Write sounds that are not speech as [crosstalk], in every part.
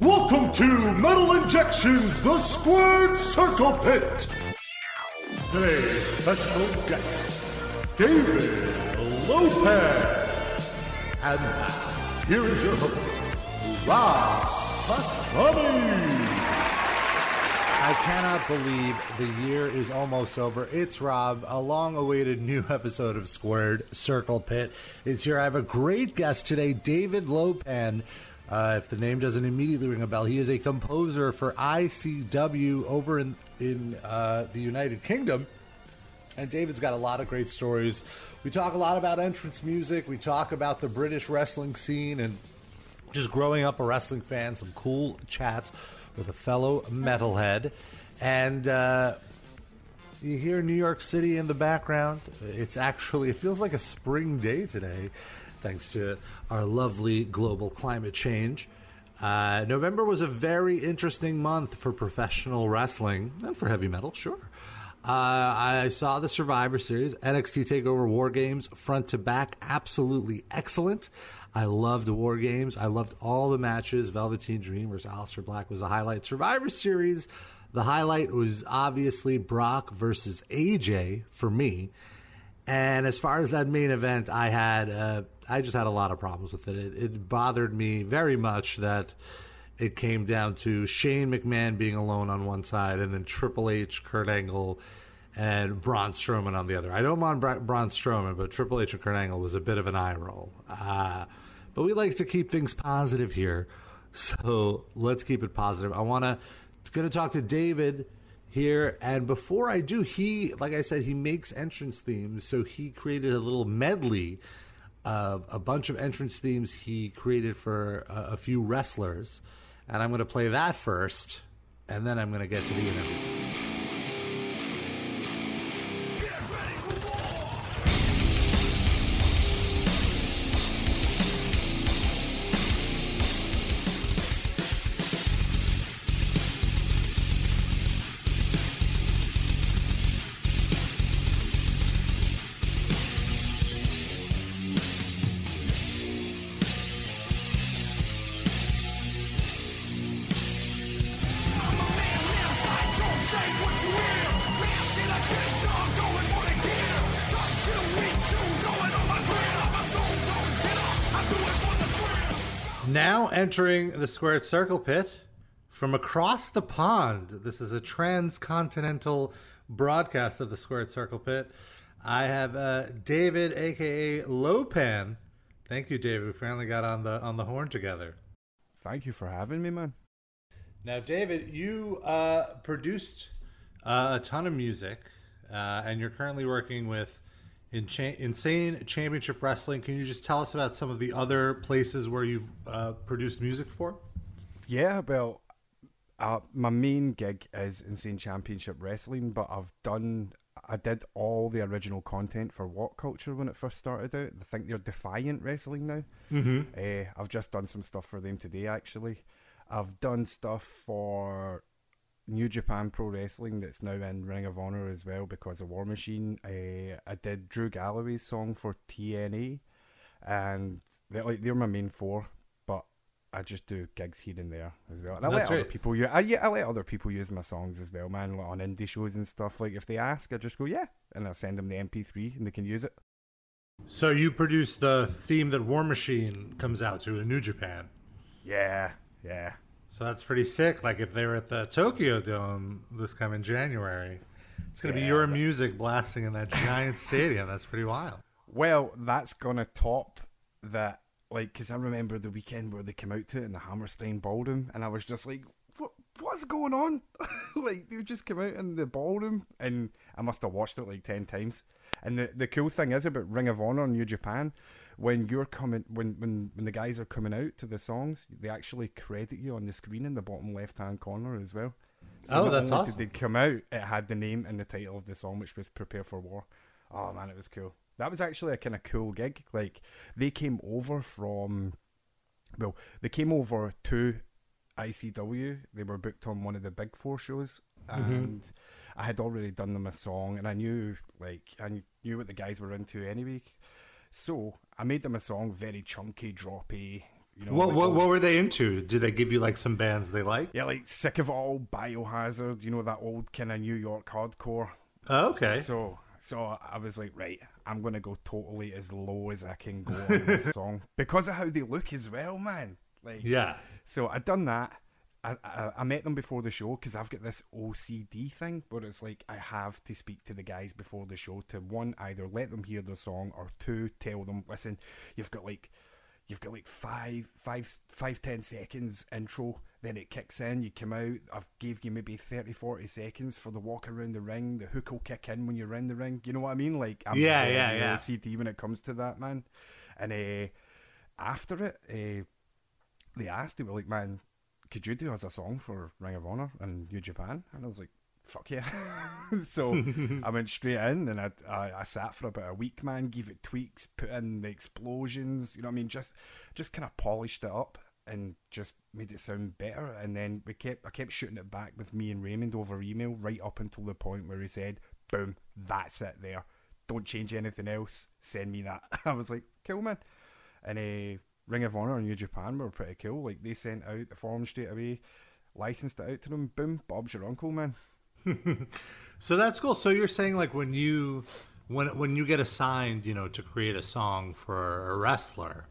Welcome to Metal Injections, the Squared Circle Pit. Today's special guest, David Lopez. And now, here is your host, Rob Pasbani. I cannot believe the year is almost over. It's Rob, a long awaited new [laughs] episode of Squared Circle Pit. It's here. I have a great guest today, David Lopan. Uh, if the name doesn't immediately ring a bell, he is a composer for ICW over in, in uh, the United Kingdom. And David's got a lot of great stories. We talk a lot about entrance music, we talk about the British wrestling scene and just growing up a wrestling fan, some cool chats with a fellow metalhead. And uh, you hear New York City in the background. It's actually, it feels like a spring day today, thanks to our lovely global climate change. Uh, November was a very interesting month for professional wrestling and for heavy metal, sure. Uh, I saw the Survivor Series, NXT TakeOver War Games, front to back, absolutely excellent. I loved War Games. I loved all the matches. Velveteen Dream versus Aleister Black was a highlight. Survivor Series, the highlight was obviously Brock versus AJ for me. And as far as that main event, I had uh, I just had a lot of problems with it. it. It bothered me very much that it came down to Shane McMahon being alone on one side, and then Triple H, Kurt Angle, and Braun Strowman on the other. I don't mind Bra- Braun Strowman, but Triple H and Kurt Angle was a bit of an eye roll. Uh, but we like to keep things positive here, so let's keep it positive. I want to going to talk to David here, and before I do, he like I said, he makes entrance themes, so he created a little medley of a bunch of entrance themes he created for a, a few wrestlers, and I'm going to play that first, and then I'm going to get to the interview. Entering the squared circle pit from across the pond. This is a transcontinental broadcast of the squared circle pit. I have uh, David, aka Lopan. Thank you, David. We finally got on the on the horn together. Thank you for having me, man. Now, David, you uh, produced uh, a ton of music, uh, and you're currently working with in cha- Insane Championship Wrestling. Can you just tell us about some of the other places where you've uh, produced music for? Yeah, well, uh, my main gig is Insane Championship Wrestling, but I've done, I did all the original content for What Culture when it first started out. I think they're Defiant Wrestling now. Mm-hmm. Uh, I've just done some stuff for them today, actually. I've done stuff for New Japan Pro Wrestling that's now in Ring of Honor as well because of War Machine. Uh, I did Drew Galloway's song for TNA, and they're like they're my main four. But I just do gigs here and there as well. And I That's let other people use. I, yeah, I let other people use my songs as well, man. Like on indie shows and stuff. Like if they ask, I just go yeah, and I send them the MP3 and they can use it. So you produce the theme that War Machine comes out to in New Japan. Yeah, yeah. So that's pretty sick. Like if they were at the Tokyo Dome this coming January, it's gonna be your but- music blasting in that giant stadium. That's pretty wild. Well, that's gonna top that. Like, because I remember the weekend where they came out to it in the Hammerstein Ballroom, and I was just like, "What? What's going on?" [laughs] like, they just came out in the ballroom, and I must have watched it like ten times. And the the cool thing is about Ring of Honor in New Japan, when you're coming, when when when the guys are coming out to the songs, they actually credit you on the screen in the bottom left hand corner as well. Oh, not that's awesome. Did they come out? It had the name and the title of the song, which was "Prepare for War." Oh man, it was cool. That was actually a kind of cool gig. Like they came over from, well, they came over to ICW. They were booked on one of the Big Four shows, mm-hmm. and I had already done them a song, and I knew like I knew what the guys were into anyway. So I made them a song, very chunky, droppy, You know, What, like what what were they into? Did they give you like some bands they like? yeah, like sick of all, Biohazard. You know that old kind of New York hardcore. Oh, okay. So so I was like, right, I'm gonna go totally as low as I can go on this [laughs] song because of how they look as well, man. Like yeah. So I done that. I, I, I met them before the show because I've got this OCD thing where it's like I have to speak to the guys before the show to one either let them hear the song or two tell them listen you've got like you've got like five five five ten seconds intro then it kicks in you come out I've gave you maybe 30 40 seconds for the walk around the ring the hook will kick in when you're in the ring. You know what I mean? Like I'm Yeah, yeah, yeah. OCD when it comes to that man. And uh, after it uh, they asked, they were like, man, could you do us a song for Ring of Honor and New Japan? And I was like, fuck yeah. [laughs] so I went straight in and I, I, I sat for about a week, man, gave it tweaks, put in the explosions, you know what I mean? Just just kind of polished it up and just made it sound better. And then we kept I kept shooting it back with me and Raymond over email right up until the point where he said, boom, that's it there. Don't change anything else. Send me that. [laughs] I was like, cool, man. And uh, Ring of Honor and New Japan were pretty cool. Like they sent out the form straight away, licensed it out to them. Boom, Bob's your uncle, man. [laughs] So that's cool. So you're saying like when you when when you get assigned, you know, to create a song for a wrestler,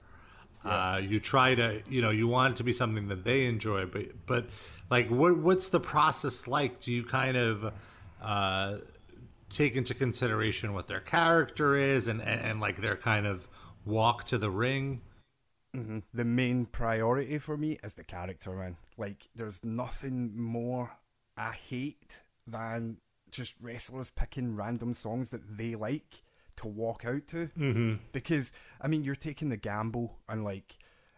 uh, you try to you know you want it to be something that they enjoy, but but like what what's the process like? Do you kind of uh, take into consideration what their character is and, and and like their kind of walk to the ring? The main priority for me is the character, man. Like there's nothing more I hate than just wrestlers picking random songs that they like to walk out to. Mm-hmm. Because I mean, you're taking the gamble and like,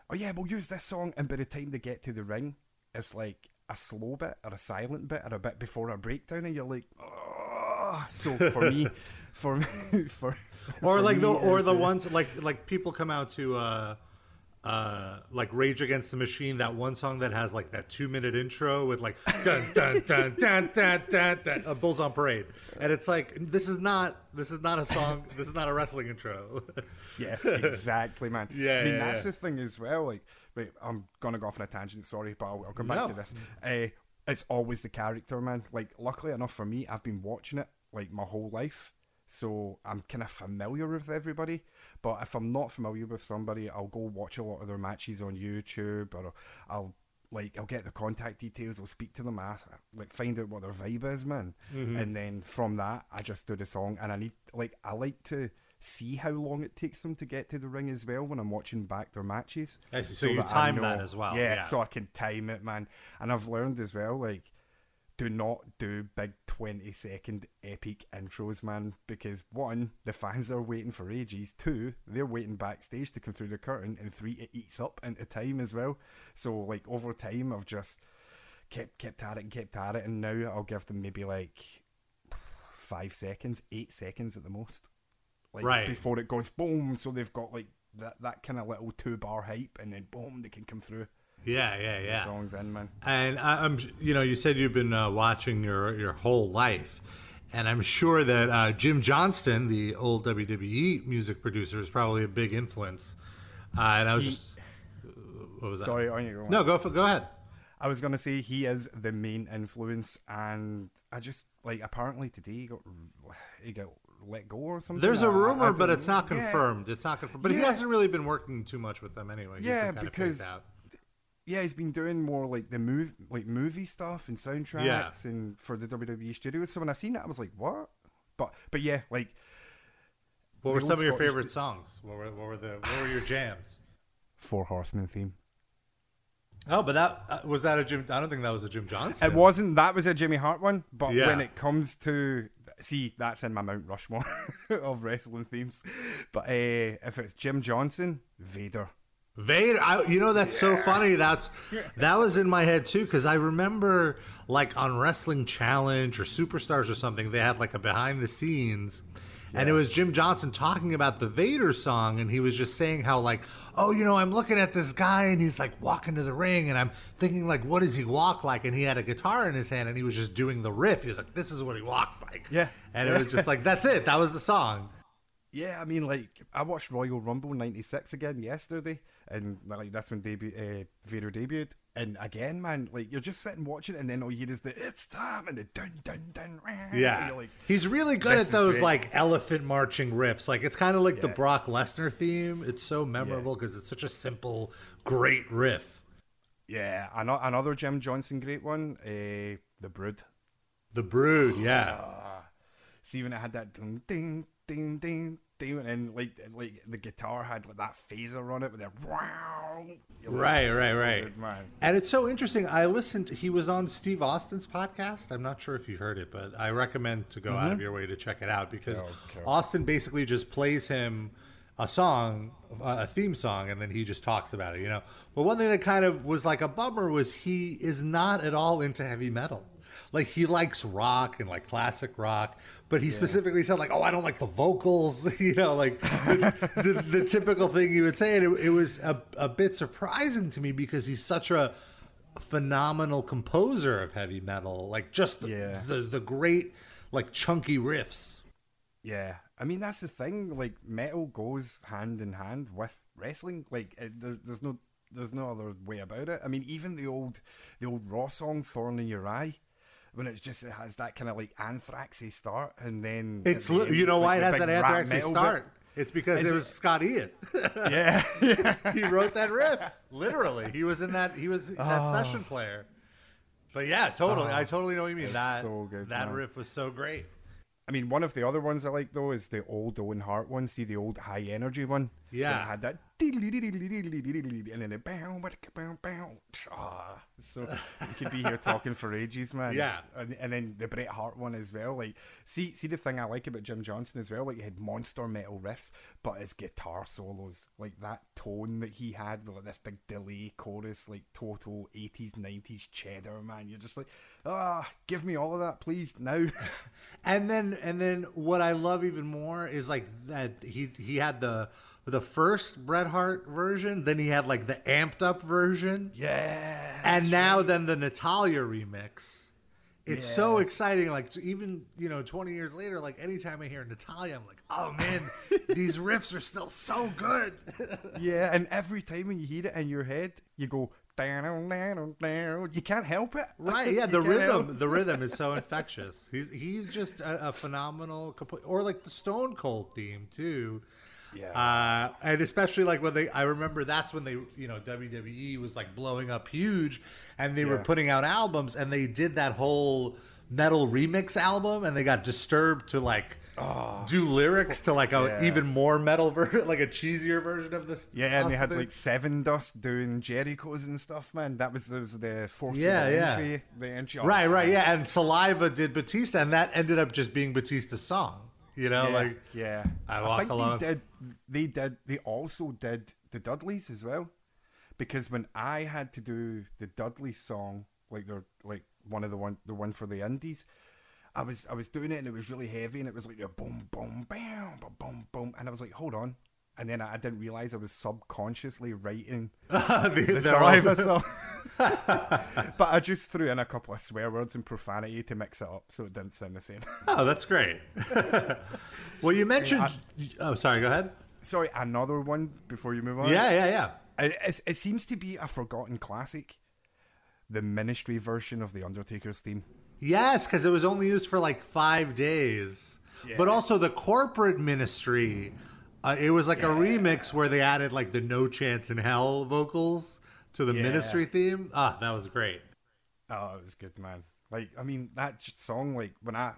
oh yeah, we'll use this song, and by the time they get to the ring, it's like a slow bit or a silent bit or a bit before a breakdown, and you're like, oh. So for me, [laughs] for me, [laughs] for or for like the or the uh, ones like like people come out to uh uh like Rage Against the Machine that one song that has like that two minute intro with like dun dun dun dun dun dun, dun a Bulls on Parade and it's like this is not this is not a song this is not a wrestling intro [laughs] Yes, exactly, man. Yeah, I mean yeah, that's yeah. the thing as well. Like, wait, I'm gonna go off on a tangent. Sorry, but I'll, I'll come back No. to this. Uh, it's always the character, man. Like, luckily enough for me, I've been watching it like my whole life, so I'm kind of familiar with everybody. But if I'm not familiar with somebody, I'll go watch a lot of their matches on YouTube, or I'll like I'll get the contact details. I'll speak to them, ask, like find out what their vibe is, man. Mm-hmm. And then from that, I just do the song, and I need like I like to see how long it takes them to get to the ring as well when I'm watching back their matches. See. So you that I time that as well, Yeah, yeah. so I can time it, man. And I've learned as well, like, do not do big 20 second epic intros, man, because one, the fans are waiting for ages. Two, they're waiting backstage to come through the curtain. And three, it eats up into time as well. So, like, over time, I've just kept kept at it and kept at it. And now I'll give them maybe like five seconds, eight seconds at the most. Like, Right. before it goes boom. So they've got like that, that kind of little two bar hype, and then boom, they can come through. Yeah yeah yeah songs in, man. and I, I'm you know you said you've been uh, watching your your whole life and I'm sure that uh, Jim Johnston the old WWE music producer is probably a big influence uh, and I was just what was that Sorry, on you go. no go for, go ahead I was gonna say he is the main influence, and I just like apparently today he got he got let go or something. There's a I- I rumor, don't but it's not know. Yeah. confirmed. It's not confirmed. But he hasn't really been working too much with them anyway. He's Yeah, because-. Yeah, he's been doing more like the move, like movie stuff and soundtracks, and for the WWE studios. So when I seen it, I was like, "What?" But but yeah, like what were some of your Scottish favorite d- songs? What were what were the what were your jams? Four Horsemen theme. Oh, but that uh, was that a Jim. I don't think that was a Jim Johnston. It wasn't. That was a Jimmy Hart one. But Yeah. when it comes to see, that's in my Mount Rushmore [laughs] of wrestling themes. But uh, if it's Jim Johnston, Vader. Vader. I, you know that's so funny. That's [laughs] that was in my head too because I remember like on Wrestling Challenge or Superstars or something, they had like a behind the scenes. And it was Jim Johnston talking about the Vader song, and he was just saying how, like, oh, you know, I'm looking at this guy, and he's like walking to the ring, and I'm thinking, like, what does he walk like? And he had a guitar in his hand, and he was just doing the riff. He was like, this is what he walks like. Yeah. And it was just like, that's it. That was the song. [laughs] Yeah, I mean, like I watched Royal Rumble '96 again yesterday, and like that's when debut uh, Vader debuted. And again, man, like you're just sitting watching, and then all you hear is the "It's time" and the dun dun dun. and Yeah, you're like, he's really good at those great. like elephant marching riffs. Like it's kind of like the Brock Lesnar theme. It's so memorable because it's such a simple, great riff. yeah, ano- another Jim Johnston great one, uh, the Brood. The Brood, yeah, See when it had that ding ding ding ding ding, and like like the guitar had like that phaser on it with that wow. Right, right, so right. good, man. And it's so interesting. I listened. He was on Steve Austin's podcast. I'm not sure if you heard it, but I recommend to go out of mm-hmm. your way to check it out because oh, Okay. Austin basically just plays him a song, a theme song, and then he just talks about it. You know. But one thing that kind of was like a bummer was he is not at all into heavy metal. Like he likes rock and like classic rock, but he specifically said like, "Oh, I don't like the vocals," [laughs] you know, like the, the, the typical thing you would say. And it, it was a, a bit surprising to me because he's such a phenomenal composer of heavy metal, like just the, Yeah. the, the great like chunky riffs. Yeah, I mean that's the thing. Like metal goes hand in hand with wrestling. Like it, there, there's no there's no other way about it. I mean, even the old the old Raw song "Thorn in Your Eye." When it's just it has that kind of like anthraxy start, and then It's the end, you it's know like why it has that anthraxy metal bit. start? It's because Is it it- was Scott Ian. [laughs] Yeah, [laughs] he wrote that riff. Literally, he was in that. He was that oh. session player. But yeah, totally. I oh. totally know what you mean. it's That so good, that man. riff was so great. I mean, one of the other ones I like though is the old Owen Hart one. See the old high energy one. Yeah. It had that and then it bow bow bow. Ah, so we could be here talking for ages, man. [laughs] Yeah. and, and then the Bret Hart one as well. Like, see, see the thing I like about Jim Johnston as well. Like, he had monster metal riffs, but his guitar solos, like that tone that he had with like this big delay chorus, like total eighties, nineties cheddar, man. You're just like, ah, give me all of that, please, now. [laughs] And then and then what I love even more is like that he he had the the first Bret Hart version, then he had like the amped up version. yeah. and now then the Natalya remix. It's so exciting. Like even you know, twenty years later, like anytime I hear Natalya, I'm like, oh man, [laughs] these riffs are still so good. [laughs] Yeah, and every time when you hear it in your head, you go down, down, down. You can't help it. [laughs] right? Yeah, the rhythm, the rhythm is so infectious. He's he's just a, a phenomenal, compo- or like the Stone Cold theme too. Yeah. Uh, and especially like when they, I remember that's when they, you know, WWE was like blowing up huge, and they were putting out albums, and they did that whole metal remix album, and they got disturbed to like do lyrics to like a Oh. Yeah. even more metal version, [laughs] like a cheesier version of this. Yeah, and they had like Sevendust doing Jericho's and stuff, man. That was, was the force Yeah, of the yeah. entry. The entry. oh, Right, right, yeah. And Saliva did Batista, and that ended up just being Batista's song. You know, yeah, like yeah. I Walk I think they did. They did. They also did the Dudleys as well, because when I had to do the Dudleys song, like they're like one of the one, the one for the Indies. I was I was doing it and it was really heavy and it was like boom boom bam boom boom boom and I was like hold on and then I, I didn't realize I was subconsciously writing [laughs] the, the they're song. but I just threw in a couple of swear words and profanity to mix it up so it didn't sound the same. [laughs] Oh, that's great. [laughs] well, you mentioned. oh, sorry. Go ahead. Sorry, another one before you move on. Yeah, yeah, yeah. It, it's- it seems to be a forgotten classic. The ministry version of the Undertaker's theme. Yes, because it was only used for like five days. But also the corporate ministry. Uh, it was like a remix where they added like the No Chance in Hell vocals to the Yeah. ministry theme. Ah, that was great. Oh, it was good, man. Like, I mean, that song, like, when I.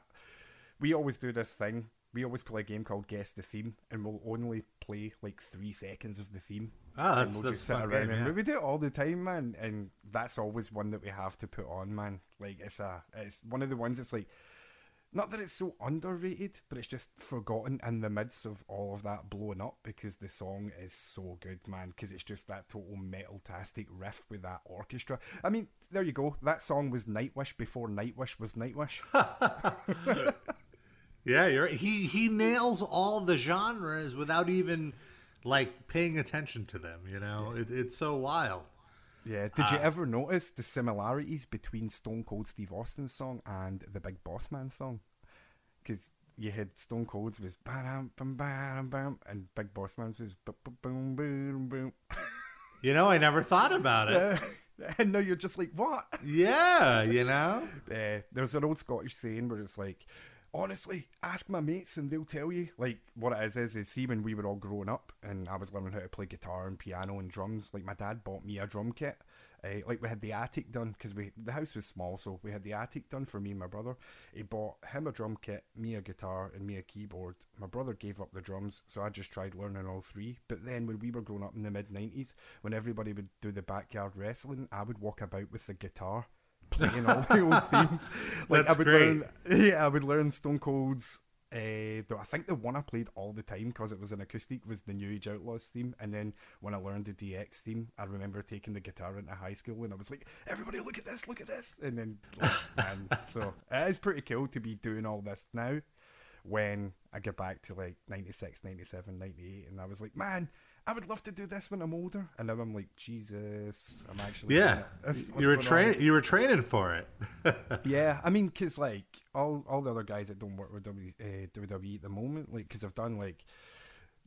We always do this thing. We always play a game called Guess the Theme, and we'll only play like three seconds of the theme. Oh, And that's- we'll that's just sit around game, and yeah. we do it all the time, man. And that's always one that we have to put on, man. Like it's a, it's one of the ones that's like, not that it's so underrated, but it's just forgotten in the midst of all of that blowing up because the song is so good, man. Because it's just that total metal-tastic riff with that orchestra. I mean, there you go. That song was Nightwish before Nightwish was Nightwish. [laughs] Yeah, you're right. He he nails all the genres without even like paying attention to them. You know, it, it's so wild. Yeah. Did you ever notice the similarities between Stone Cold Steve Austin's song and the Big Boss Man song? Because you had Stone Cold's was bam bam bam bam, and Big Boss Man's was boom boom boom. [laughs] You know, I never thought about it. [laughs] and now you're just like, what? Yeah, you know? [laughs] Uh, there's an old Scottish saying where it's like, honestly, ask my mates and they'll tell you. Like, what it is is, is see, when we were all growing up and I was learning how to play guitar and piano and drums, like, my dad bought me a drum kit. Uh, like we had the attic done because we the house was small, so we had the attic done for me and my brother. He bought him a drum kit, me a guitar, and me a keyboard. My brother gave up the drums, so I just tried learning all three. But then when we were growing up in the mid '90s, when everybody would do the backyard wrestling, I would walk about with the guitar [laughs] playing all the old themes. [laughs] Like That's I would great. learn, [laughs] yeah, I would learn Stone Cold's. Uh, though I think the one I played all the time because it was an acoustic was the New Age Outlaws theme, and then when I learned the DX theme, I remember taking the guitar into high school and I was like, "Everybody, look at this! Look at this!" And then, like, man, so it is pretty cool to be doing all this now. When I get back to like 96, 97, 98, and I was like, "Man, I would love to do this when I'm older," and now I'm like, "Jesus, I'm actually Yeah. This- You were going on?" train you were training for it. [laughs] Yeah, I mean, because like all all the other guys that don't work with w, uh, WWE at the moment, like because I've done like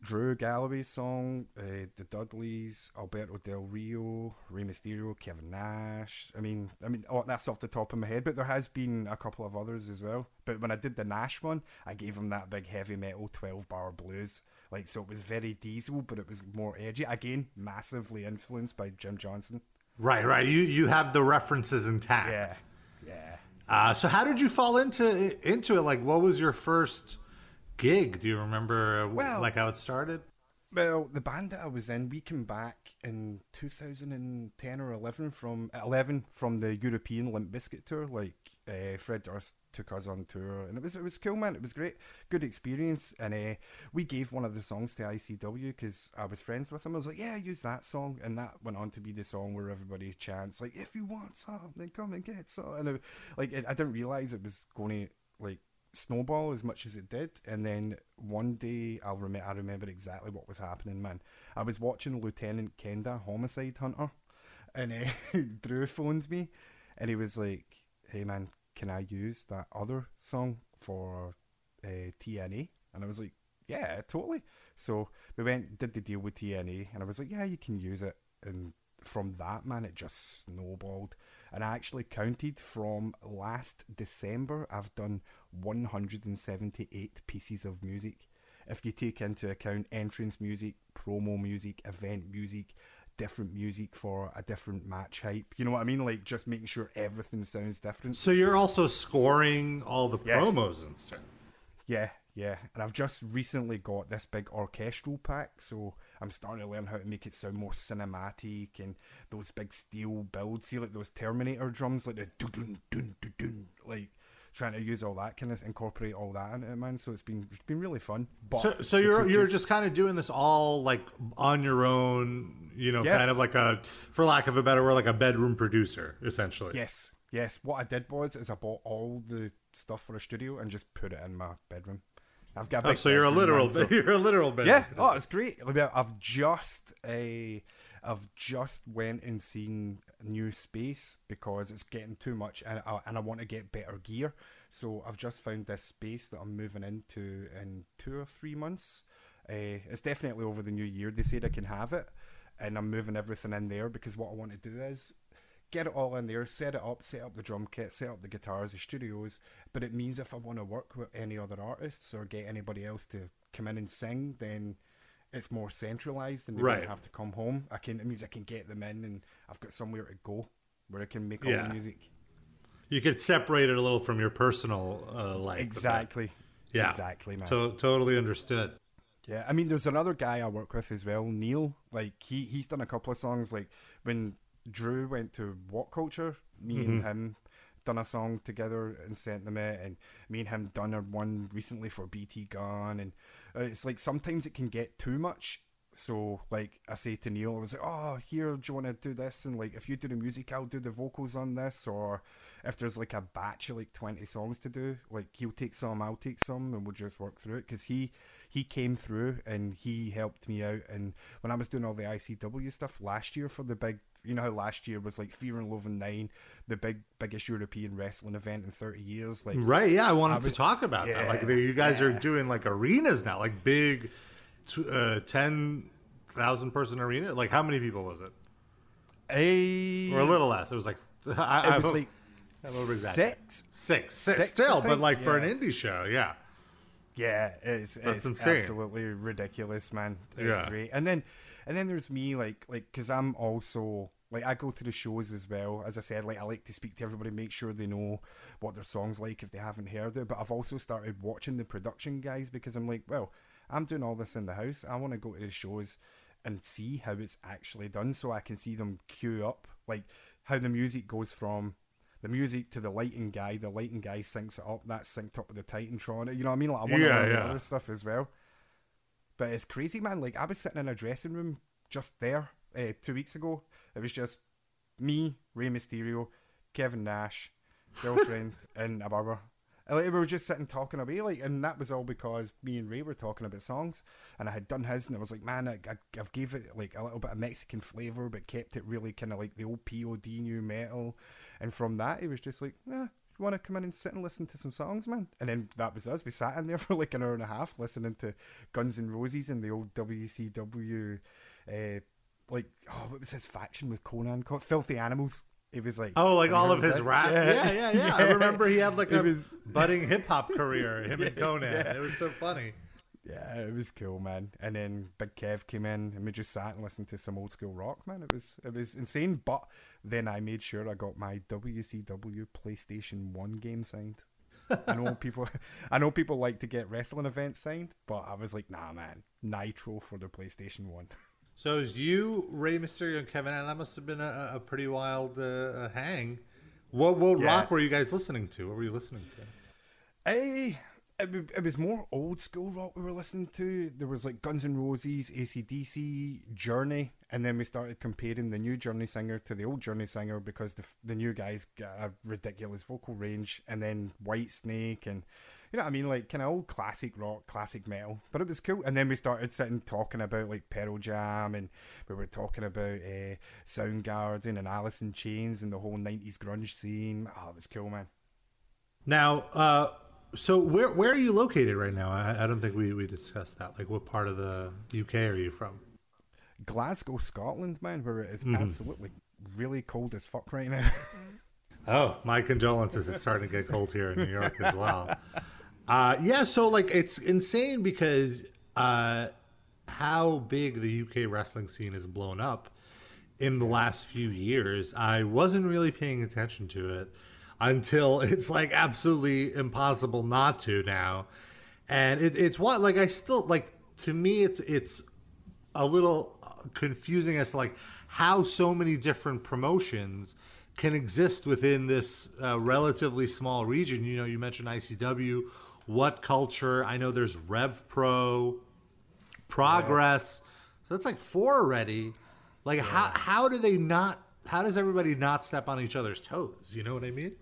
Drew Galloway's song, uh, the Dudleys, Alberto Del Rio, Rey Mysterio, Kevin Nash. I mean, I mean, oh, that's off the top of my head, but there has been a couple of others as well. But when I did the Nash one, I gave him that big heavy metal twelve bar blues. Like so, it was very diesel, but it was more edgy. Again, massively influenced by Jim Johnston. right, right. You you have the references intact. Yeah, yeah. Uh, so how did you fall into into it? Like, what was your first gig? Do you remember? uh, Well- like how it started? Well, the band that I was in, we came back in 2010 or 11 from 11 from the European Limp Bizkit tour. Like uh, Fred Durst took us on tour, and it was it was cool, man. It was great, good experience. And uh, we gave one of the songs to ICW because I was friends with him. I was like, yeah, use that song, and that went on to be the song where everybody chants like, if you want some, then come and get some. And it, like it, I didn't realize it was going to like snowball as much as it did. And then one day, I'll rem- I remember exactly what was happening, man. I was watching Lieutenant Kenda, Homicide Hunter, and uh, [laughs] Drew phoned me, and he was like, "Hey, man, can I use that other song for uh, TNA?" And I was like, "Yeah, totally." So we went, did the deal with TNA, and I was like, "Yeah, you can use it." And from that, man, it just snowballed. And I actually counted from last December, I've done 178 pieces of music. If you take into account entrance music, promo music, event music, different music for a different match hype, you know what I mean? Like just making sure everything sounds different. So you're also scoring all the Yeah. promos and stuff. Yeah, yeah. And I've just recently got this big orchestral pack, so I'm starting to learn how to make it sound more cinematic and those big steel builds. See, like those Terminator drums, like the dun dun dun dun dun, like trying to use all that kind of incorporate all that in it, man. So it's been it's been really fun. But So, so you're you're just kind of doing this all like on your own, you know, Yeah. kind of like a, for lack of a better word, like a bedroom producer, essentially. yes, yes. What I did was is I bought all the stuff for a studio and just put it in my bedroom. I've got. A Oh, so you're a literal, man, so- [laughs] you're a literal bedroom. Yeah. Oh, it's great. I've just a, I've just went and seen new space because it's getting too much, and I, and I want to get better gear. So I've just found this space that I'm moving into in two or three months. Uh, it's definitely over the new year. They said I can have it, and I'm moving everything in there because what I want to do is get it all in there, set it up, set up the drum kit, set up the guitars, the studios. But it means if I want to work with any other artists or get anybody else to come in and sing, then it's more centralized and they Right. don't have to come home. I can it means I can get them in and I've got somewhere to go where I can make all Yeah. the music. You could separate it a little from your personal uh, life. Exactly. Yeah. Exactly, man. To- totally understood. Yeah, I mean, there's another guy I work with as well, Neil. Like he he's done a couple of songs. Like when Drew went to What Culture, me and him done a song together and sent them it, and me and him done a one recently for BT Gunn, and Uh, it's like sometimes it can get too much. So like I say to Neil, I was like, oh here, do you want to do this? And like if you do the music, I'll do the vocals on this, or if there's like a batch of like 20 songs to do like he'll take some i'll take some and we'll just work through it because he he came through and he helped me out and when i was doing all the icw stuff last year for the big you know how last year was like fear and Loathing 9 the big biggest european wrestling event in 30 years like Right. Yeah. I wanted I to talk about that. Like the, you guys are doing like arenas now, like big, t- uh, ten thousand person arena. Like how many people was it? A or a little less. It was like [laughs] I, It I was hope- like I'm six. six, six, Six, still, but like for an indie show, yeah. Yeah, it's That's it's insane. absolutely ridiculous, man. It's Yeah. great. And then and then there's me like like because I'm also like I go to the shows as well. As I said, like I like to speak to everybody, make sure they know what their songs like if they haven't heard it. But I've also started watching the production guys because I'm like, well, I'm doing all this in the house. I want to go to the shows and see how it's actually done, so I can see them queue up, like how the music goes from the music to the lighting guy. The lighting guy syncs it up. That's synced up with the Titantron. You know what I mean? Like I want to Yeah, the yeah. other stuff as well. But it's crazy, man. Like I was sitting in a dressing room just there uh, two weeks ago. It was just me, Rey Mysterio, Kevin Nash, girlfriend, [laughs] and a barber. And, like, we were just sitting talking away, like, and that was all because me and Rey were talking about songs, and I had done his, and I was like, man, I, I, I've gave it like a little bit of Mexican flavor, but kept it really kind of like the old POD nu metal, and from that, he was just like, yeah. You want to come in and sit and listen to some songs, man? And then that was us. We sat in there [laughs] for like an hour and a half listening to Guns N' Roses and the old WCW uh, like oh, what was his faction with Konnan called? Filthy Animals. It was like Oh, like all of his that? rap. Yeah, yeah, yeah. I [laughs] remember he had like It a was- budding hip hop career. Him and [laughs] Konnan. yeah. It was so funny. Yeah, it was cool, man. And then Big Kev came in, and we just sat and listened to some old school rock, man. It was it was insane. But then I made sure I got my WCW PlayStation One game signed. I know [laughs] people, I know people like to get wrestling events signed, but I was like, nah, man, Nitro for the PlayStation One. So it was you, Rey Mysterio, and Kevin, and that must have been a, a pretty wild uh, hang. What what Yeah. rock were you guys listening to? What were you listening to? Eh, it, it was more old school rock we were listening to. There was like Guns N' Roses, ACDC, Journey, and then we started comparing the new Journey singer to the old Journey singer because the, the new guys got a ridiculous vocal range, and then Whitesnake, and you know what I mean, like kind of old classic rock, classic metal. But it was cool. And then we started sitting talking about like Pearl Jam, and we were talking about uh, Soundgarden and Alice in Chains and the whole '90s grunge scene. Oh, it was cool, man. Now, uh, so where where are you located right now? I, I don't think we, we discussed that. Like, what part of the UK are you from? Glasgow, Scotland, man, where it is absolutely really cold as fuck right now. [laughs] Oh, my condolences. It's starting to get cold here in New York as well. [laughs] Uh, yeah, so like it's insane because uh, how big the UK wrestling scene has blown up in the last few years. I wasn't really paying attention to it until [laughs] it's like absolutely impossible not to now. And it, it's what like I still like to me it's it's a little confusing as to like how so many different promotions can exist within this uh, relatively small region. You know, you mentioned ICW, What Culture. I know there's Rev Pro, Progress. So that's like four already. Like how how do they not? How does everybody not step on each other's toes? You know what I mean?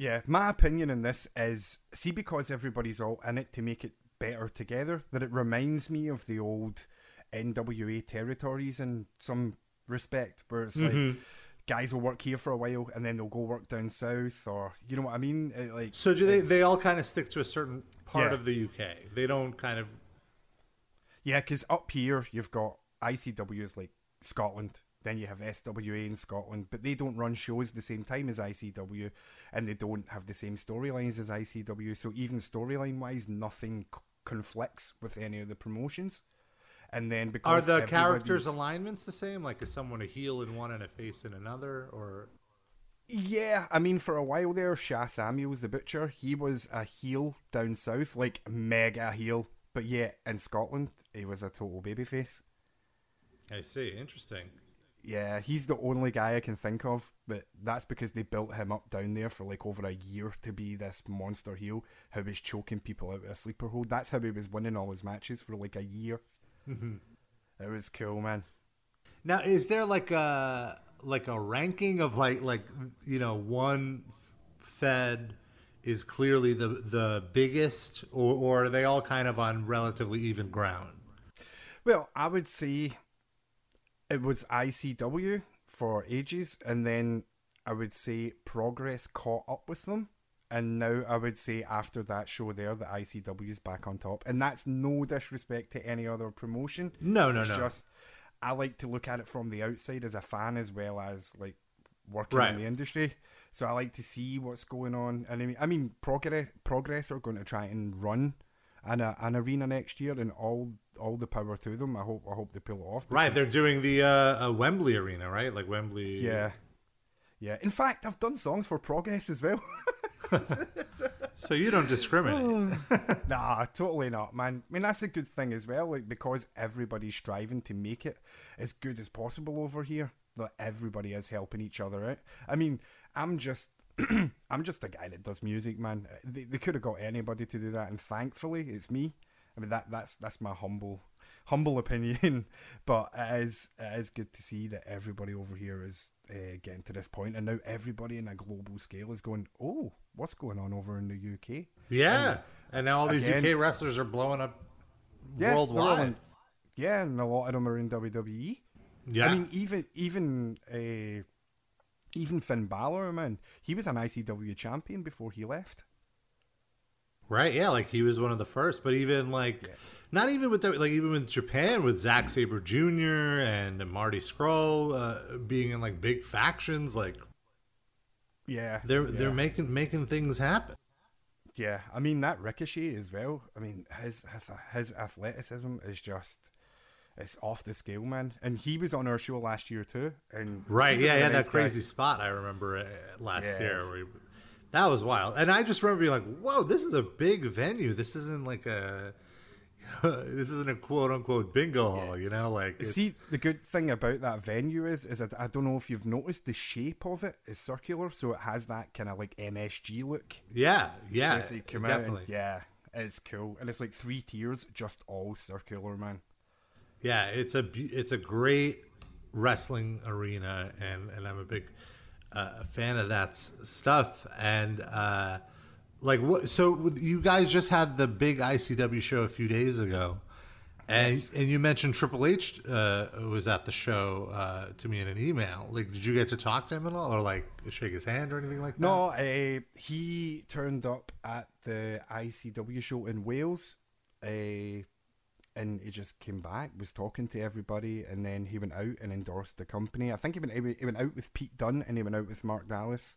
Yeah, my opinion on this is see because everybody's all in it to make it better together, that it reminds me of the old NWA territories in some respect, where it's Mm-hmm. like guys will work here for a while and then they'll go work down south, or you know what I mean? It, like So do they? They all kind of stick to a certain part Yeah. of the UK. They don't kind of. Yeah, because up here you've got ICWs like Scotland, then you have SWA in Scotland, but they don't run shows the same time as ICW, and they don't have the same storylines as ICW. So even storyline wise, nothing c- conflicts with any of the promotions. And then because Are the characters' alignments the same? Like, is someone a heel in one and a face in another, or Yeah, I mean, for a while there, Sha Samuels, the butcher, he was a heel down south, like mega heel. But yeah, in Scotland, he was a total babyface. I see. Interesting. Yeah, he's the only guy I can think of, but that's because they built him up down there for like over a year to be this monster heel who was choking people out of a sleeper hold. That's how he was winning all his matches for like a year. Mm-hmm. It was cool, man. Now, is there like a like a ranking of like like you know one Fed is clearly the the biggest, or or are they all kind of on relatively even ground? Well, I would say it was ICW for ages, and then I would say Progress caught up with them. And now I would say after that show there, the ICW is back on top. And that's no disrespect to any other promotion. No, no, it's no. just I like to look at it from the outside as a fan as well as like working Right. in the industry. So I like to see what's going on. And I mean, I mean, Progress, Progress are going to try and run an, a, an arena next year, and all all the power to them. I hope I hope they pull it off. Right, they're doing the uh, uh, Wembley Arena, right? Like Wembley. yeah, yeah. In fact, I've done songs for Progress as well. [laughs] So you don't discriminate. [laughs] nah, totally not, man. I mean, that's a good thing as well, like because everybody's striving to make it as good as possible over here. That everybody is helping each other out. I mean, I'm just. [clears throat] I'm just a guy that does music, man. They, they could have got anybody to do that, and thankfully, it's me. I mean, that that's that's my humble humble opinion, [laughs] but it is it is good to see that everybody over here is uh, getting to this point, and now everybody in a global scale is going, "Oh, what's going on over in the UK?" Yeah. And now all these Again- UK wrestlers are blowing up Yeah, worldwide. yeah, and a lot of them are in WWE. Yeah. I mean, even even uh, even Finn Balor, man, he was an ICW champion before he left. Right, yeah, like he was one of the first, but even like, not even with the, like even with Japan with Zack Sabre Jr. and Marty Scurll uh, being in like big factions, like Yeah, they're yeah. they're making making things happen. Yeah, I mean that Ricochet as well. I mean his his his athleticism is just it's off the scale, man. And he was on our show last year too. And Right, yeah, yeah, nice that guy. crazy spot I remember uh, last Yeah. year. Where he, that was wild, and I just remember being like, "Whoa, this is a big venue. This isn't like a." [laughs] this isn't a quote unquote bingo hall, you know. Like, See, the good thing about that venue is, is that I don't know if you've noticed the shape of it is circular, so it has that kind of like MSG look. yeah, yeah, Yeah, so you come out and- definitely. yeah, it's cool, and it's like three tiers, just all circular, man. Yeah, it's a it's a great wrestling arena, and and I'm a big uh, fan of that stuff. And uh, like what? So you guys just had the big ICW show a few days ago, and and you mentioned Triple H uh, was at the show uh, to me in an email. Like, did you get to talk to him at all, or like shake his hand or anything like that? No, uh, he turned up at the ICW show in Wales, uh, and he just came back, was talking to everybody, and then he went out and endorsed the company. I think he went he went- out with Pete Dunne and he went out with Mark Dallas,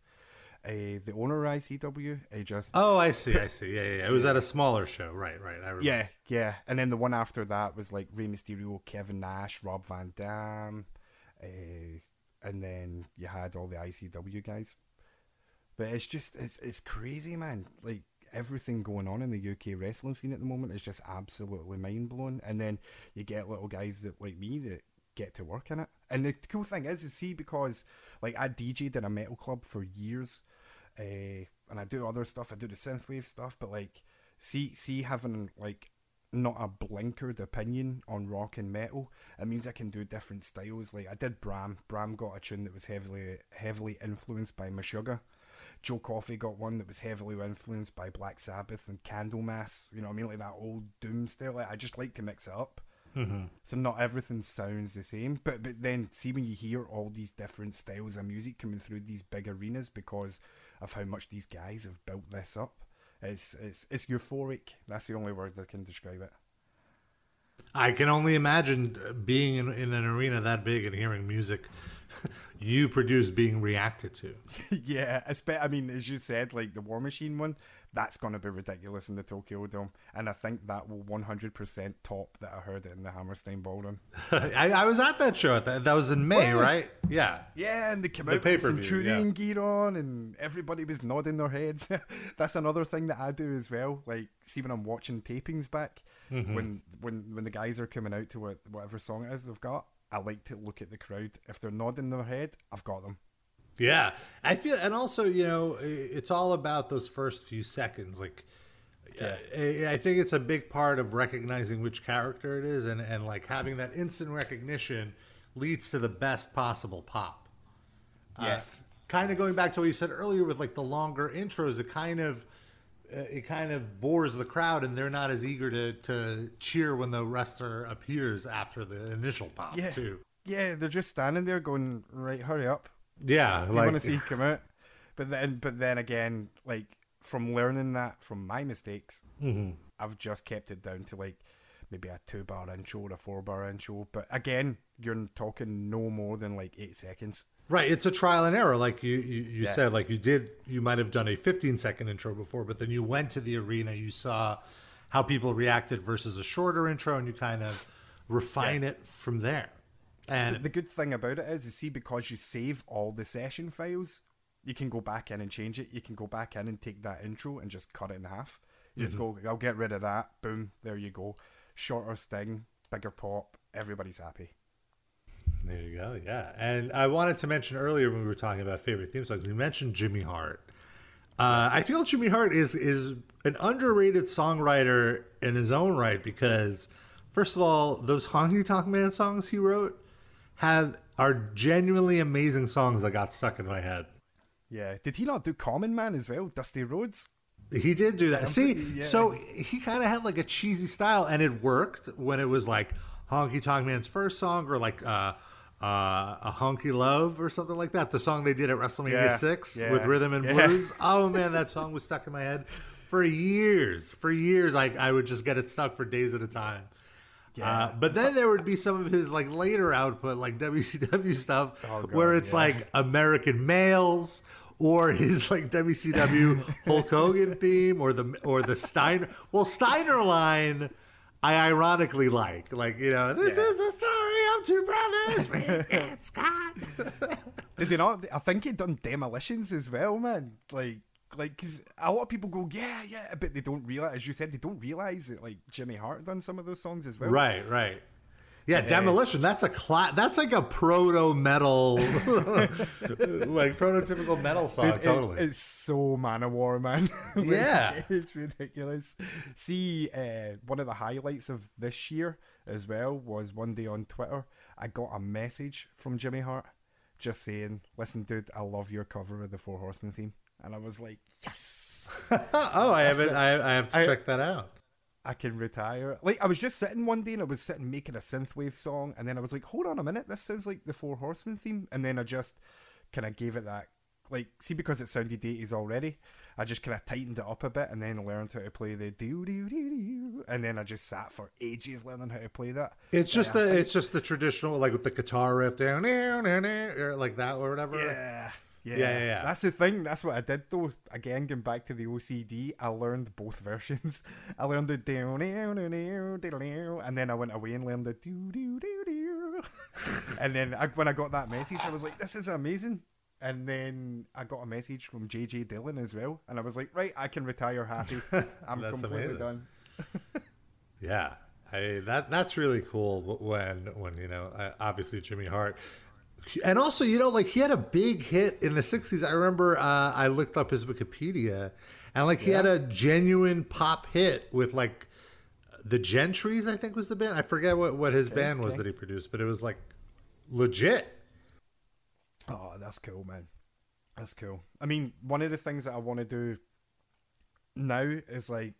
uh, the owner of ICW. He just Oh, I see, I see. Yeah, yeah, yeah. It was at a smaller show, right? Right. I remember. yeah, yeah, and then the one after that was like Rey Mysterio, Kevin Nash, Rob Van Dam, uh, and then you had all the ICW guys. But it's just it's it's crazy, man. Like everything going on in the UK wrestling scene at the moment is just absolutely mind blowing. And then you get little guys that like me that get to work in it. And the cool thing is, is see because like I DJ'd in a metal club for years, uh, and I do other stuff. I do the synthwave stuff, but like see see having like not a blinkered opinion on rock and metal. It means I can do different styles. Like I did Bram. Bram got a tune that was heavily heavily influenced by Meshuggah. Joe Coffey got one that was heavily influenced by Black Sabbath and Candlemass. You know I mean? Like that old doom style. Like, I just like to mix it up. Mm-hmm. So not everything sounds the same. But but then see when you hear all these different styles of music coming through these big arenas because of how much these guys have built this up. It's it's it's euphoric. That's the only word that can describe it. I can only imagine uh, being in, in an arena that big and hearing music [laughs] you produce being reacted to. [laughs] yeah, espe- I mean, as you said, like the War Machine one, that's going to be ridiculous in the Tokyo Dome, and I think that will 100% top that I heard it in the Hammerstein Ballroom. [laughs] I, I was at that show. That, that was in May, Wow. right? Yeah. Yeah, and they came The out with pay-per-view, gear on, and everybody was nodding their heads. That's another thing that I do as well. Like, see when I'm watching tapings back, Mm-hmm. when when when the guys are coming out to what, whatever song it is they've got, I like to look at the crowd. If they're nodding their head, I've got them. Yeah. I feel, and also, you know, it's all about those first few seconds. Like, uh, I I think it's a big part of recognizing which character it is, and, and like having that instant recognition leads to the best possible pop. Yes. kind of going back to what you said earlier with like the longer intros, it kind of uh, it kind of bores the crowd, and they're not as eager to to cheer when the wrestler appears after the initial pop Yeah. too. Yeah, they're just standing there going, right, hurry up. Yeah, I like want to see come out. But then, but then again, like from learning that from my mistakes, Mm-hmm. I've just kept it down to like maybe a two bar intro or a four bar intro. But again, you're talking no more than like eight seconds. Right, it's a trial and error, like you you, you Yeah. said. Like you did, you might have done a 15 second intro before, but then you went to the arena, you saw how people reacted versus a shorter intro, and you kind of refine it from there. And The good thing about it is, you see, because you save all the session files, you can go back in and change it. You can go back in and take that intro and just cut it in half. You just mm-hmm. go, I'll get rid of that. Boom, there you go. Shorter sting, bigger pop. Everybody's happy. There you go. Yeah. And I wanted to mention earlier when we were talking about favorite theme songs, we mentioned Jimmy Hart. Uh, I feel Jimmy Hart is is an underrated songwriter in his own right because, first of all, those Honky Tonk Man songs he wrote have are genuinely amazing songs that got stuck in my head. Yeah. Did he not do Common Man as well? Dusty Rhodes? He did do that. See, yeah. so he kind of had like a cheesy style, and it worked when it was like Honky Tonk Man's first song, or like uh, uh, a Honky Love, or something like that. The song they did at WrestleMania Yeah, Six yeah, with Rhythm and. Blues. [laughs] Oh man, that song was stuck in my head for years. For years, I I would just get it stuck for days at a time. Yeah. Uh, but then there would be some of his like later output, like WCW stuff, Oh, God, where it's yeah. like American males or his like WCW [laughs] Hulk Hogan theme or the or the Steiner. Well, Steiner line, I ironically like, like you know, this Yeah. is the story of two brothers, and Scott. Did [laughs] they not? I think he done demolitions as well, man. Like, like, cause a lot of people go, yeah, yeah, but they don't realize, as you said, they don't realize that like Jimmy Hart done some of those songs as well. Right, right. Yeah, demolition. That's a cla- That's like a proto metal, [laughs] like prototypical metal song. Dude, it- totally. it's so Manowar, man. [laughs] Like, Yeah. [laughs] it's ridiculous. See, uh, one of the highlights of this year as well was one day on Twitter, I got a message from Jimmy Hart just saying, "Listen, dude, I love your cover of the Four Horsemen theme," and I was like, "Yes." oh, I haven't. I, I have to I- check that out. I can retire. Like I was just sitting one day and I was sitting making a synthwave song, and then I was like, "Hold on a minute, this sounds like the Four Horsemen theme." And then I just kind of gave it that, like, see, because it sounded 80s already, I just kind of tightened it up a bit, and then learned how to play the do do do do, and then I just sat for ages learning how to play that. It's just the think- it's just the traditional like with the guitar riff down like that or whatever. Yeah. Yeah. Yeah, yeah, yeah. That's the thing. That's what I did though. Again, going back to the OCD, I learned both [laughs] versions. I learned the down, down, down, and then I went away and learned the do do do do. [laughs] and then I, when I got that message, I was like, "This is amazing." And then I got a message from JJ Dillon as well, and I was like, "Right, I can retire happy. [laughs] I'm completely amazing. done." Yeah, I that that's really cool when when you know uh, obviously Jimmy Hart, and also you know like he had a big hit in the '60s. I remember uh, I looked up his Wikipedia, and like he had a genuine pop hit with like the Gentrys. I think was the band. I forget what what his band was okay. that he produced, but it was like legit. Oh, that's cool, man. That's cool. I mean, one of the things that I want to do now is like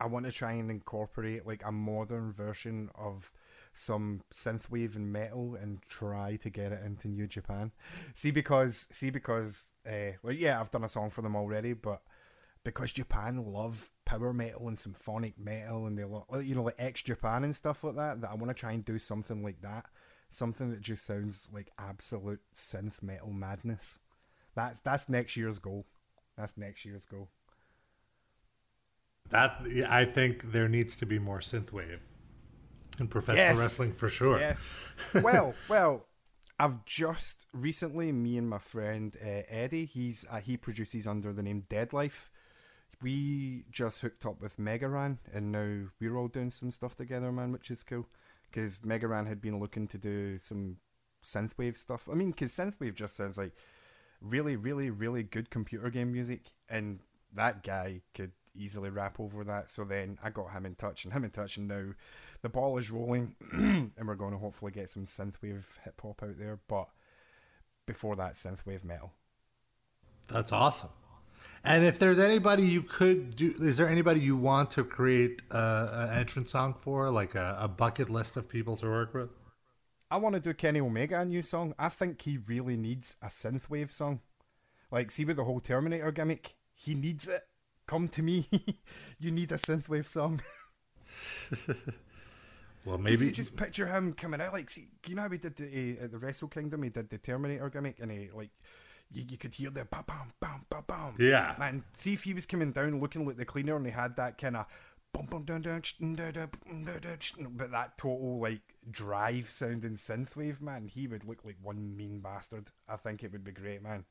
I want to try and incorporate like a modern version of some synthwave and metal and try to get it into New Japan. See because see because uh well yeah, I've done a song for them already, but because Japan love power metal and symphonic metal and they love you know like X Japan and stuff like that that I want to try and do something like that something that just sounds like absolute synth metal madness. That's that's next year's goal. That's next year's goal. That I think there needs to be more synthwave in professional Yes. wrestling for sure. Yes. [laughs] well, well, I've just recently, me and my friend uh, Eddie, he's uh, he produces under the name Dead Life. We just hooked up with Mega Ran, and now we're all doing some stuff together, man, which is cool. Because Mega Ran had been looking to do some synthwave stuff. I mean, because synthwave just sounds like really, really, really good computer game music, and that guy could easily rap over that. So then I got him in touch, and him in touch, and now the ball is rolling, [clears throat] and we're going to hopefully get some synthwave hip hop out there. But before that, synthwave metal. That's awesome. And if there's anybody you could do, is there anybody you want to create an entrance song for, like a, a bucket list of people to work with? I want to do Kenny Omega a new song. I think he really needs a synthwave song. Like, see with the whole Terminator gimmick, he needs it come to me. [laughs] you need a synthwave song. [laughs] well, maybe you just picture him coming out like, see, you know how he did the uh, at the Wrestle Kingdom, he did the Terminator gimmick, and he like. You, you could hear the bam bam bam bam bam. Yeah. Man, see if he was coming down looking like the cleaner and he had that kind of bum bum dun dun but that total like drive sounding synthwave man, he would look like one mean bastard. I think it would be great, man.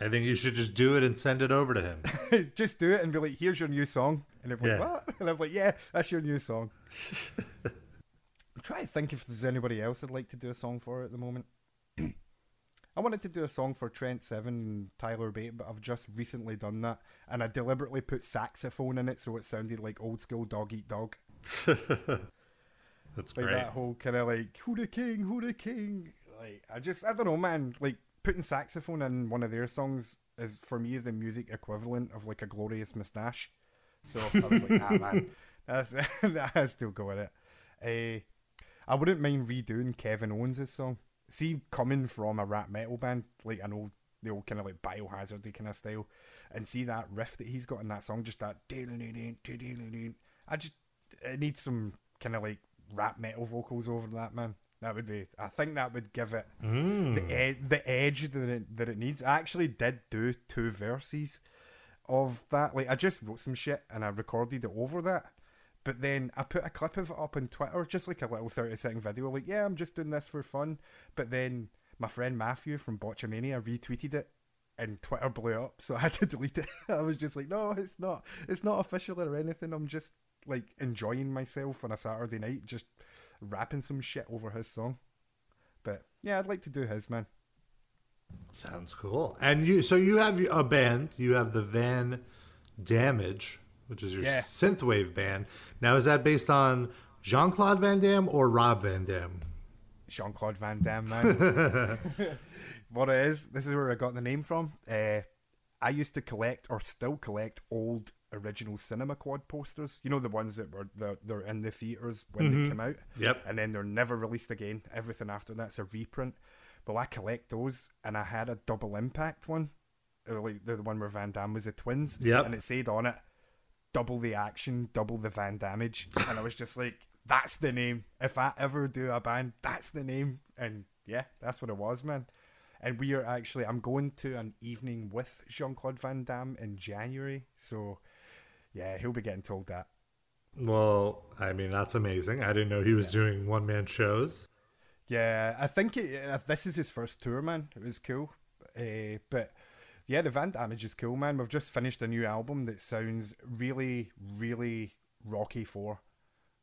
I think you should just do it and send it over to him. [laughs] Just do it and be like, "Here's your new song," and like, Yeah. "What?" [laughs] And I'm like, "Yeah, that's your new song." [laughs] I'm trying to think if there's anybody else I'd like to do a song for at the moment. [clears throat] I wanted to do a song for Trent Seven and Tyler Bate, but I've just recently done that, and I deliberately put saxophone in it so it sounded like old school dog eat dog, That's like great. that whole kind of like "Who the King, Who the King." Like I just I don't know, man. Like putting saxophone in one of their songs is for me is the music equivalent of like a glorious moustache. So I was like, ah man, that's [laughs] that to go with it. Uh, I wouldn't mind redoing Kevin Owens' song. See, coming from a rap metal band, like an old the old kind of like biohazardy kind of style, and see that riff that he's got in that song, just that. I just it needs some kind of like rap metal vocals over that man. That would be. I think that would give it mm. the ed- the edge that it, that it needs. I actually did do two verses of that. Like I just wrote some shit and I recorded it over that. But then I put a clip of it up on Twitter, just like a little thirty second video. Like, yeah, I'm just doing this for fun. But then my friend Matthew from Botchamania retweeted it, and Twitter blew up. So [laughs] I had to delete it. [laughs] I was just like, no, it's not. It's not official or anything. I'm just like enjoying myself on a Saturday night, just rapping some shit over his song. But yeah, I'd like to do his man. Sounds cool. And you, so you have a band. You have the Van Damage, which is your Yeah. synthwave band. Now, is that based on Jean Claude Van Damme or Rob Van Dam? Jean Claude Van Damme, man. [laughs] what it is, this is where I got the name from. Uh, I used to collect, or still collect, old original cinema quad posters. You know the ones that were they're, they're in the theaters when they came out. Yep. And then they're never released again. Everything after that's a reprint. well I collect those, and I had a double impact one, uh, like the, one where Van Damme was the twins. Yep. And it said on it, double the action, double the Van damage. and I was just like, that's the name. If I ever do a band, that's the name. And yeah, that's what it was, man. And we are actually, I'm going to an evening with Jean Claude Van Damme in January. So yeah, he'll be getting told that. Well, I mean, that's amazing. I didn't know he was doing one man shows. Yeah, I think it, uh, this is his first tour, man. It was cool. Uh, but yeah, the Van Damage is cool, man. We've just finished a new album that sounds really, really Rocky 4.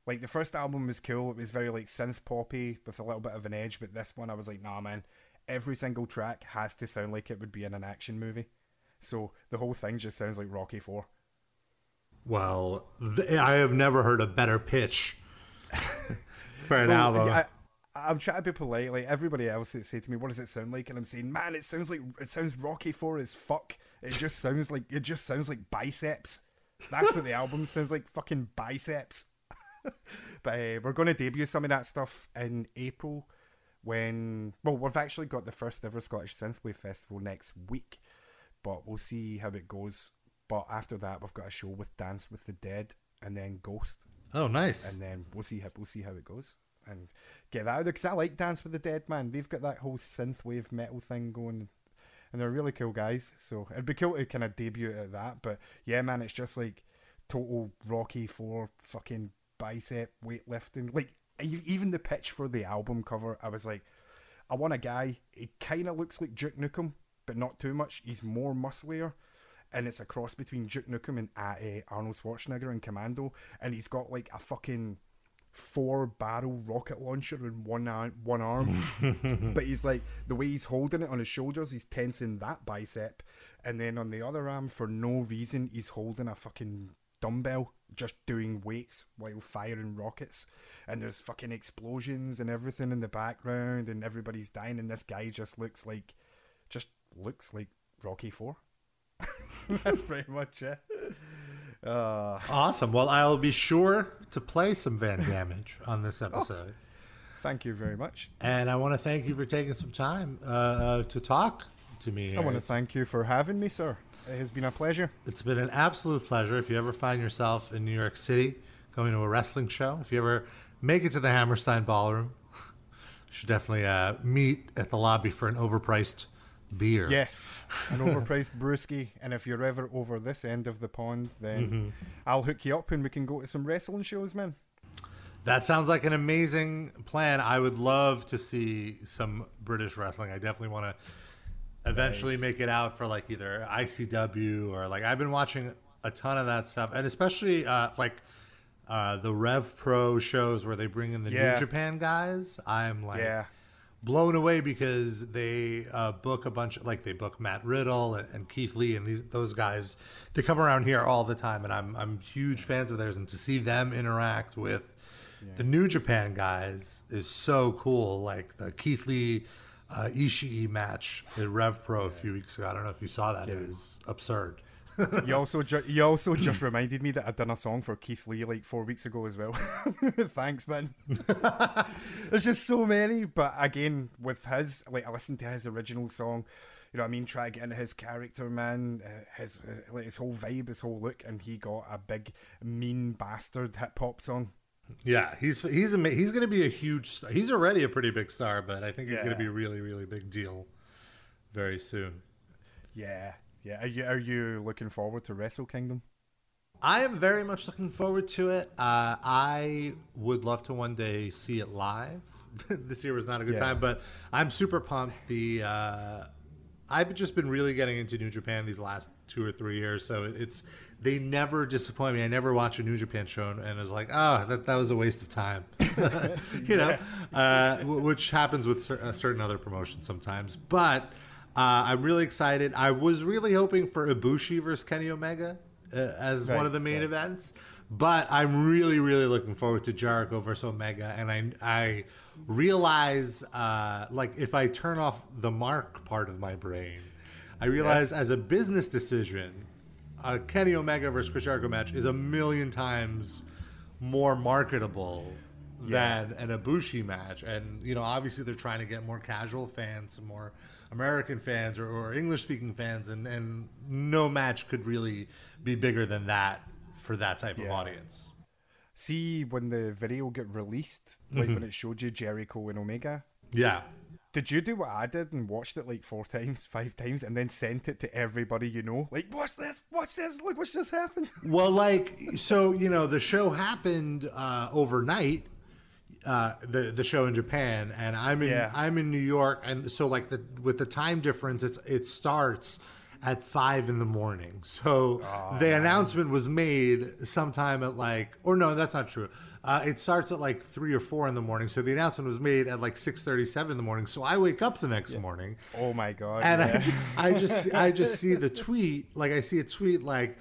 Like, the first album was cool. It was very, like, synth poppy with a little bit of an edge. But this one, I was like, nah, man. Every single track has to sound like it would be in an action movie. So the whole thing just sounds like Rocky 4. Well, th- I have never heard a better pitch [laughs] for an Well, album. I, I'm trying to be polite. Like everybody else that say to me, "What does it sound like?" and I'm saying, "Man, it sounds like it sounds Rocky Four as fuck. It just [laughs] sounds like it just sounds like biceps. That's what the album sounds like. Fucking biceps." [laughs] but uh, we're going to debut some of that stuff in April. When well, we've actually got the first ever Scottish Synthwave Festival next week, but we'll see how it goes. But after that, we've got a show with Dance with the Dead and then Ghost oh, nice. and then we'll see how we'll see how it goes and get that out there because I like Dance with the Dead, man. They've got that whole synthwave metal thing going, and they're really cool guys. So it'd be cool to kind of debut at that. But yeah, man, it's just like total Rocky Four fucking bicep weightlifting. Like even the pitch for the album cover, I was like, I want a guy. He kind of looks like Duke Nukem, but not too much. He's more musclier and it's a cross between Duke Nukem and uh, uh, Arnold Schwarzenegger in Commando, and he's got like a fucking four barrel rocket launcher in one arm, one arm. [laughs] but he's like the way he's holding it on his shoulders, he's tensing that bicep, and then on the other arm, for no reason, he's holding a fucking dumbbell, just doing weights while firing rockets. And there's fucking explosions and everything in the background, and everybody's dying, and this guy just looks like, just looks like Rocky Four. [laughs] That's pretty much it. Uh, awesome. Well, I'll be sure to play some Van Damage on this [laughs] episode. thank you very much. And I want to thank you for taking some time uh, uh, to talk to me. I want to thank you for having me, sir. It has been a pleasure. It's been an absolute pleasure. If you ever find yourself in New York City, going to a wrestling show, if you ever make it to the Hammerstein Ballroom, [laughs] you should definitely uh, meet at the lobby for an overpriced beer. Yes, [laughs] an overpriced brewski. And if you're ever over this end of the pond, then I'll hook you up and we can go to some wrestling shows, man. That sounds like an amazing plan. I would love to see some British wrestling. I definitely want to eventually Nice. make it out for like either ICW or like I've been watching a ton of that stuff, and especially uh, like uh, the Rev Pro shows where they bring in the Yeah. New Japan guys. I'm like Yeah. Blown away because they uh, book a bunch of like they book Matt Riddle and, and Keith Lee and these those guys they come around here all the time. And I'm I'm huge fans of theirs. And to see them interact with the New Japan guys is so cool. Like the Keith Lee uh, Ishii match at Rev Pro a few weeks ago. I don't know if you saw that. It was absurd You also ju- you also just reminded me that I'd done a song for Keith Lee like four weeks ago as well. [laughs] Thanks, man. [laughs] There's just so many, but again, with his like I listened to his original song. You know what I mean? Try to get into his character, man. Uh, his uh, like his whole vibe, his whole look, and he got a big mean bastard hip hop song. yeah he's he's ama- he's going to be a huge star. he's already a pretty big star but I think he's going to be a really really big deal very soon Yeah, yeah. Are you are you looking forward to Wrestle Kingdom? I am very much looking forward to it. Uh, I would love to one day see it live. [laughs] this year was not a good Yeah. time, but I'm super pumped. The uh, I've just been really getting into New Japan these last two or three years, so it's they never disappoint me. I never watch a New Japan show and it's like, oh, that that was a waste of time, [laughs] you know, [laughs] uh, which happens with cer- uh, certain other promotions sometimes. But uh, I'm really excited. I was really hoping for Ibushi versus Kenny Omega uh, as one of the main right. events. But I'm really, really looking forward to Jericho versus Omega, and I I realize uh, like if I turn off the mark part of my brain, I realize as a business decision, a Kenny Omega versus Chris Jericho match is a million times more marketable than an Ibushi match, and you know obviously they're trying to get more casual fans, some more American fans or, or English speaking fans, and and no match could really be bigger than that for that type of audience. See when the video got released, like when it showed you Jericho and Omega. Yeah. Did you do what I did and watched it like four times, [laughs] five times, and then sent it to everybody you know? Like, watch this, watch this, look what's just happened. Well, like so, you know, the show happened uh, overnight. Uh, the the show in Japan, and I'm in Yeah. I'm in New York, and so like the with the time difference, it's it starts at five in the morning. So the announcement was made sometime at like, or no, that's not true. Uh, it starts at like three or four in the morning. So the announcement was made at like six thirty seven in the morning. So I wake up the next morning, Oh my god! and yeah. I, I just I just see the tweet like I see a tweet like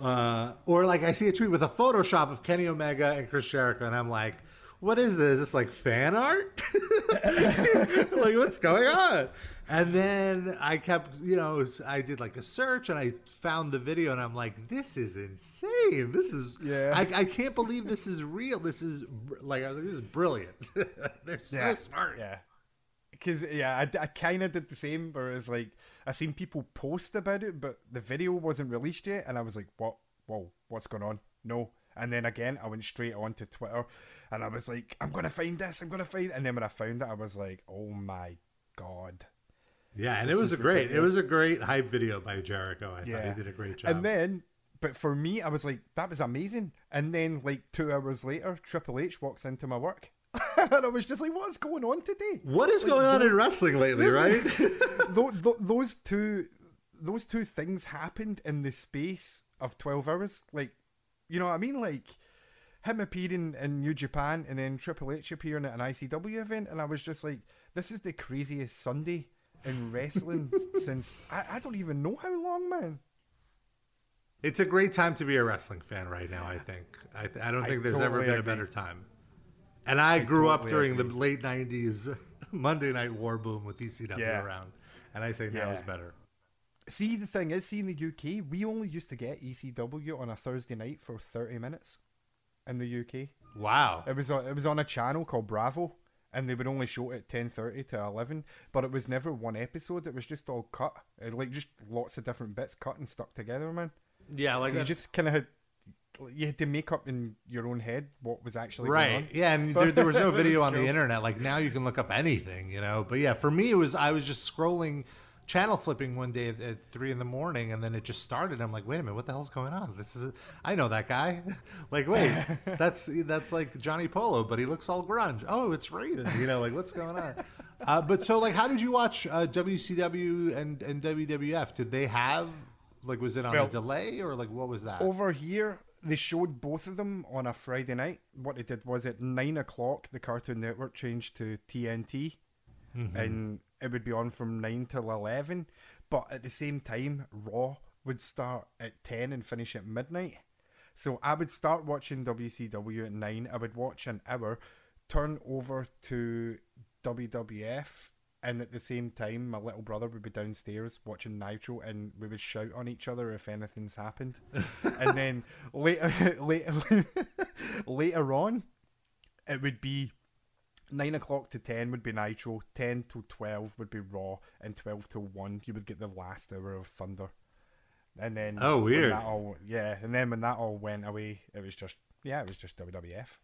uh, or like I see a tweet with a Photoshop of Kenny Omega and Chris Jericho and I'm like what is this? Is this like fan art? [laughs] like what's going on? And then I kept, you know, I did like a search and I found the video and I'm like, this is insane. This is, Yeah. I, I can't believe this is real. This is like, I was like, this is brilliant. [laughs] They're so yeah, smart. Yeah, because yeah, I, I kind of did the same. Whereas like I seen people post about it, but the video wasn't released yet, and I was like, what? Whoa, what's going on? No. And then again, I went straight on to Twitter, and I was like, I'm gonna find this. I'm gonna find. And then when I found it, I was like, oh my god. Yeah, and it was a great, it was a great hype video by Jericho. I thought he did a great job. And then, but for me, I was like, that was amazing. And then, like two hours later, Triple H walks into my work, [laughs] and I was just like, what's going on today? what is going on in wrestling lately, right? [laughs] Tho- tho- those two, those two things happened in the space of twelve hours. Like, you know what I mean? Like him appearing in New Japan and then Triple H appearing at an ICW event, and I was just like, this is the craziest Sunday in wrestling [laughs] since I, I don't even know how long, man. it's a great time to be a wrestling fan right now. I think. I, I don't I think there's ever totally been a better time. And I, grew up during agree. the late '90s [laughs] Monday Night War boom with ECW Yeah. around, and I say now Yeah. is better. See, the thing is, see, in the UK, we only used to get ECW on a Thursday night for 30 minutes in the UK. Wow. It was on, it was on a channel called Bravo, and they would only show it at 10.30 to 11, but it was never one episode. It was just all cut. It, like, just lots of different bits cut and stuck together, man. Yeah, like So you just kind of had you had to make up in your own head what was actually going right on. yeah and there, there was no [laughs] It was video on the internet like now you can look up anything you know but yeah for me it was i was just scrolling channel flipping one day at, at three in the morning and then it just started. I'm like wait a minute what the hell's going on? This is a, i know that guy. [laughs] Like wait [laughs] that's that's like johnny polo but he looks all grunge. Oh it's raven you know like what's going on? [laughs] Uh, but so like how did you watch uh, wcw and and wwf did they have like was it on Well- a delay or like what was that? Over here, they showed both of them on a Friday night. What they did was at nine o'clock, the Cartoon Network changed to TNT, and it would be on from nine till eleven. But at the same time, Raw would start at ten and finish at midnight. So I would start watching WCW at nine. I would watch an hour, turn over to WWF, and at the same time, my little brother would be downstairs watching Nitro, and we would shout on each other if anything's happened. [laughs] and then later, [laughs] later, [laughs] later on, it would be nine o'clock to ten would be Nitro, ten to twelve would be Raw, and twelve to one you would get the last hour of Thunder. And then Oh, weird. all, yeah, and then when that all went away, it was just yeah, it was just WWF.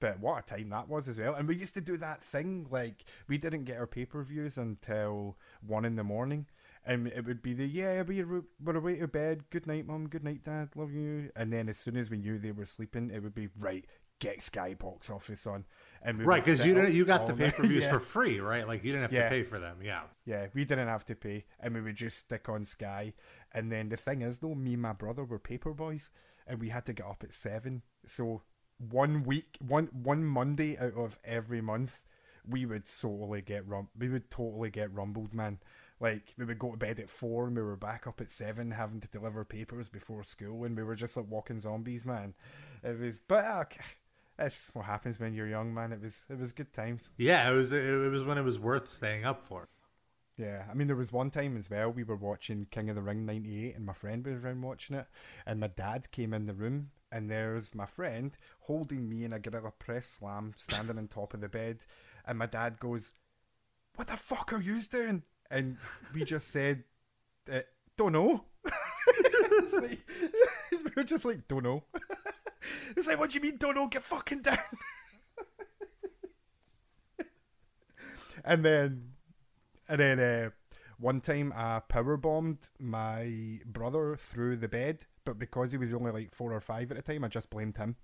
But what a time that was as well. And we used to do that thing like we didn't get our pay per views until one in the morning. And it would be the yeah, we're, we're away to bed. Good night, mom. Good night, dad. Love you. And then as soon as we knew they were sleeping, it would be right. Get Sky Box Office on, and right because you didn't you got the night. pay-per-views [laughs] Yeah. for free right like you didn't have Yeah. to pay for them yeah Yeah, we didn't have to pay, and we would just stick on Sky. And then the thing is, though, me and my brother were paper boys, and we had to get up at seven. So one week, one one Monday out of every month, we would totally get rum. We would totally get rumbled, man. Like we would go to bed at four, and we were back up at seven, having to deliver papers before school, and we were just like walking zombies, man. It was, but uh, that's what happens when you're young, man. It was, it was good times. yeah it was it, was when it was worth staying up for Yeah, I mean, there was one time as well, we were watching King of the Ring 98, and my friend was around watching it, and my dad came in the room, and there's my friend holding me in a gorilla press slam, standing on top of the bed, and my dad goes, What the fuck are you doing? And we just said, uh, Don't know. [laughs] Like- [laughs] we were just like, Don't know. [laughs] It's like, What do you mean, don't? Get fucking down. and then and then uh, one time I power bombed my brother through the bed, but because he was only like four or five at the time, I just blamed him.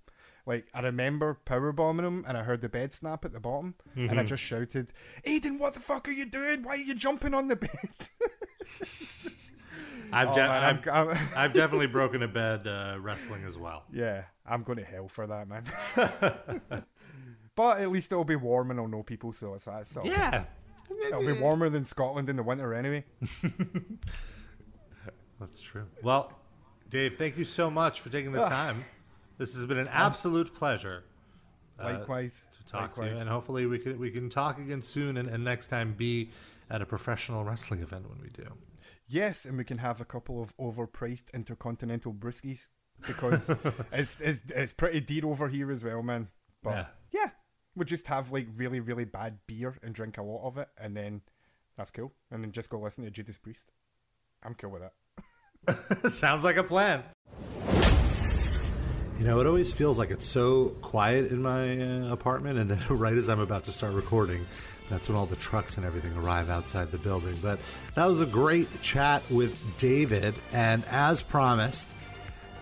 Like I remember power bombing him, and I heard the bed snap at the bottom, and I just shouted, "Aiden, what the fuck are you doing? Why are you jumping on the bed?" [laughs] I've, Oh, de- man, I've, I'm- I'm- [laughs] I've definitely broken a bed uh, wrestling as well yeah, I'm going to hell for that, man. [laughs] [laughs] but at least it'll be warm and I'll know people, so it's that's all. yeah It'll be warmer than Scotland in the winter anyway. that's true well dave thank you so much for taking the time this has been an absolute pleasure Likewise. to talk to likewise. you and hopefully we can we can talk again soon and, and next time be at a professional wrestling event when we do Yes, and we can have a couple of overpriced intercontinental brewskis because [laughs] it's, it's it's pretty dear over here as well, man. But Yeah. yeah. we'll just have like really really bad beer and drink a lot of it, and then that's cool. And then just go listen to Judas Priest. I'm cool with that. [laughs] Sounds like a plan. You know, it always feels like it's so quiet in my uh, apartment, and then [laughs] right as I'm about to start recording, that's when all the trucks and everything arrive outside the building. But that was a great chat with David, and as promised,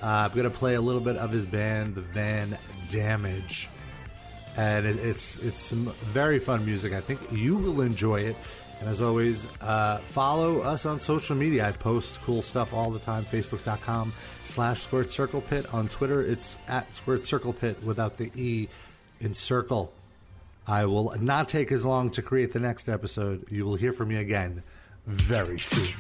uh, I'm going to play a little bit of his band, The Van Damage and it, it's it's some very fun music. I think you will enjoy it. And as always, uh, follow us on social media. I post cool stuff all the time. Facebook.com slash Squared Circle Pit. On Twitter, it's at Squared Circle Pit without the E in circle. I will not take as long to create the next episode. You will hear from me again very soon.